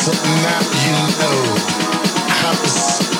Something that you know. Has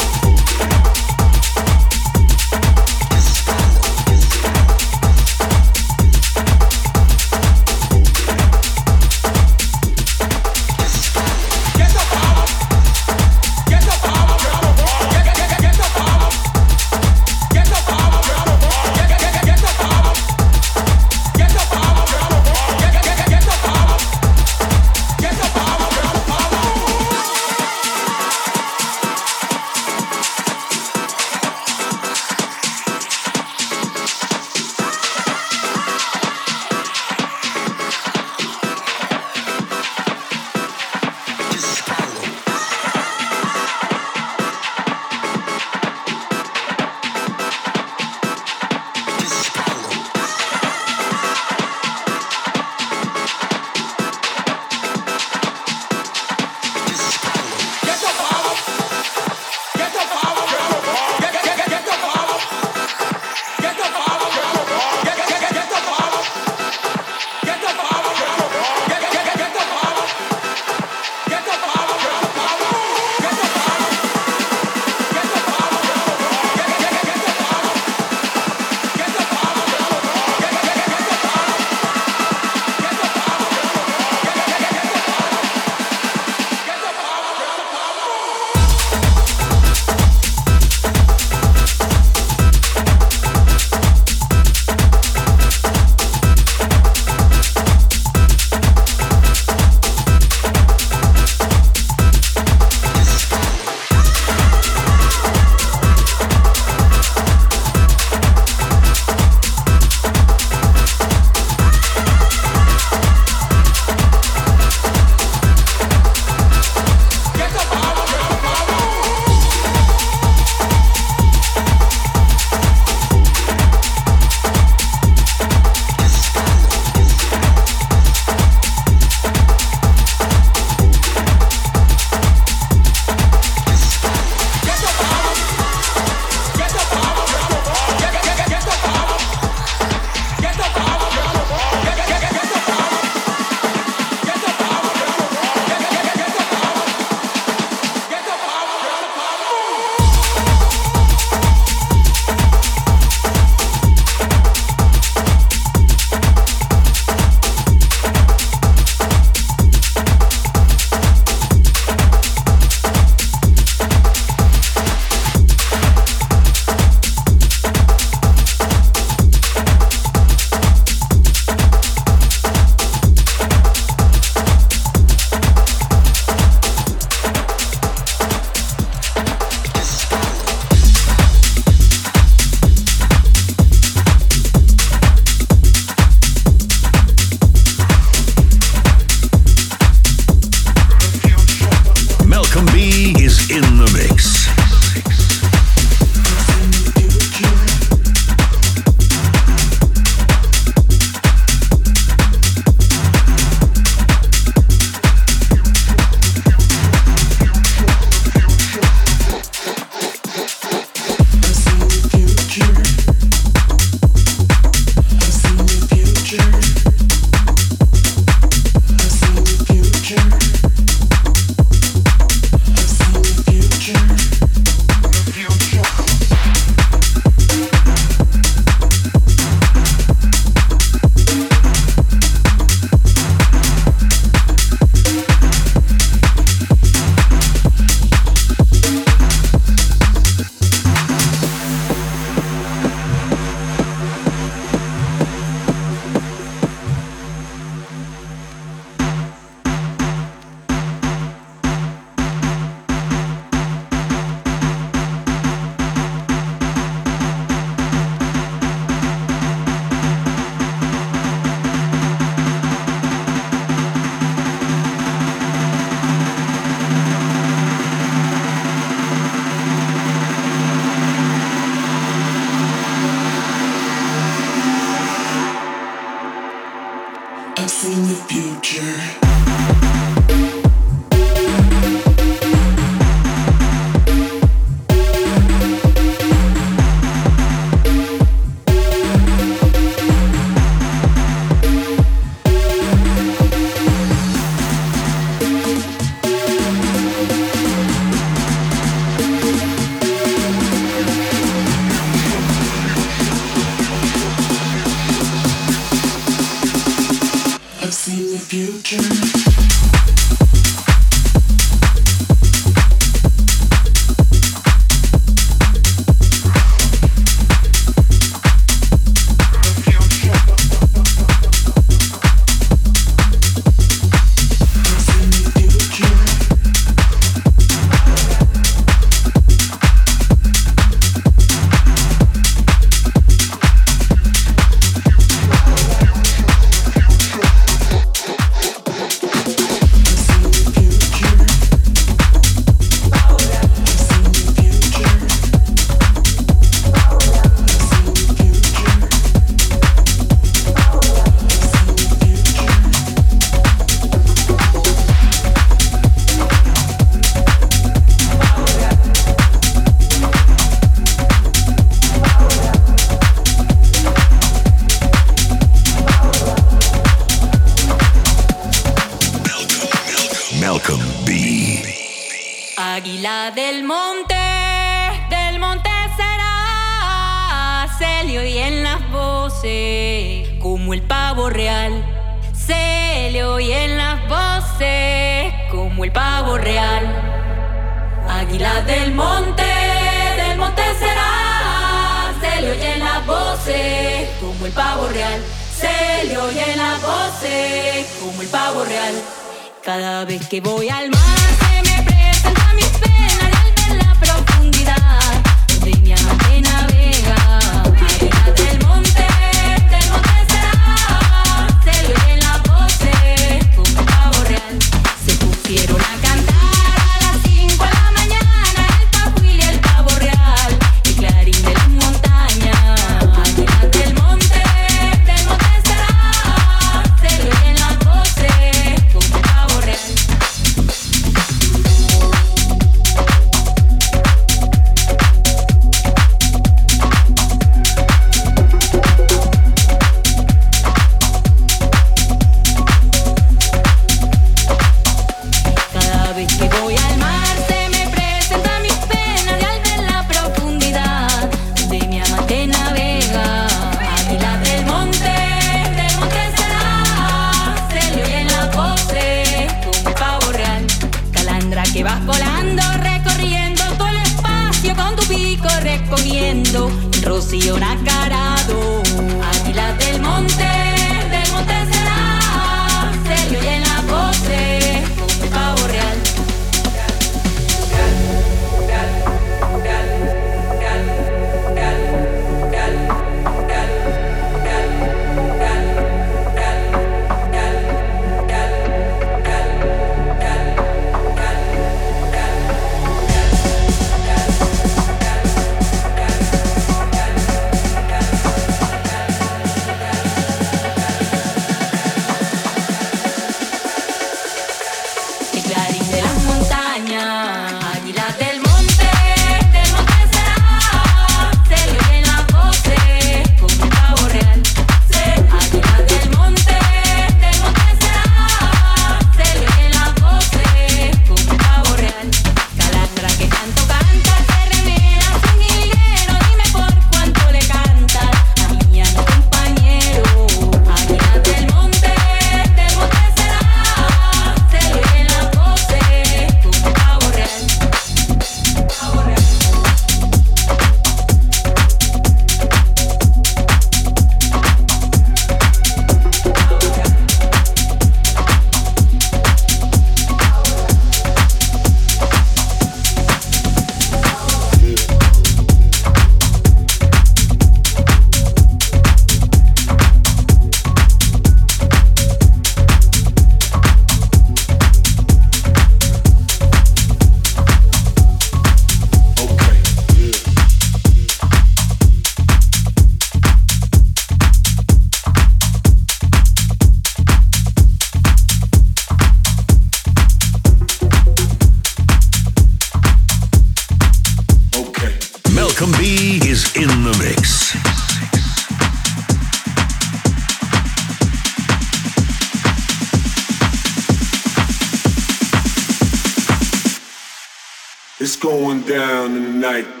night.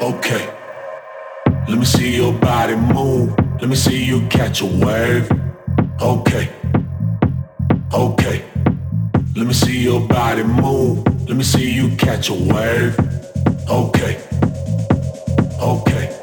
Okay. Let me see your body move. Let me see you catch a wave. Okay. Okay. Let me see your body move. Let me see you catch a wave. Okay. Okay.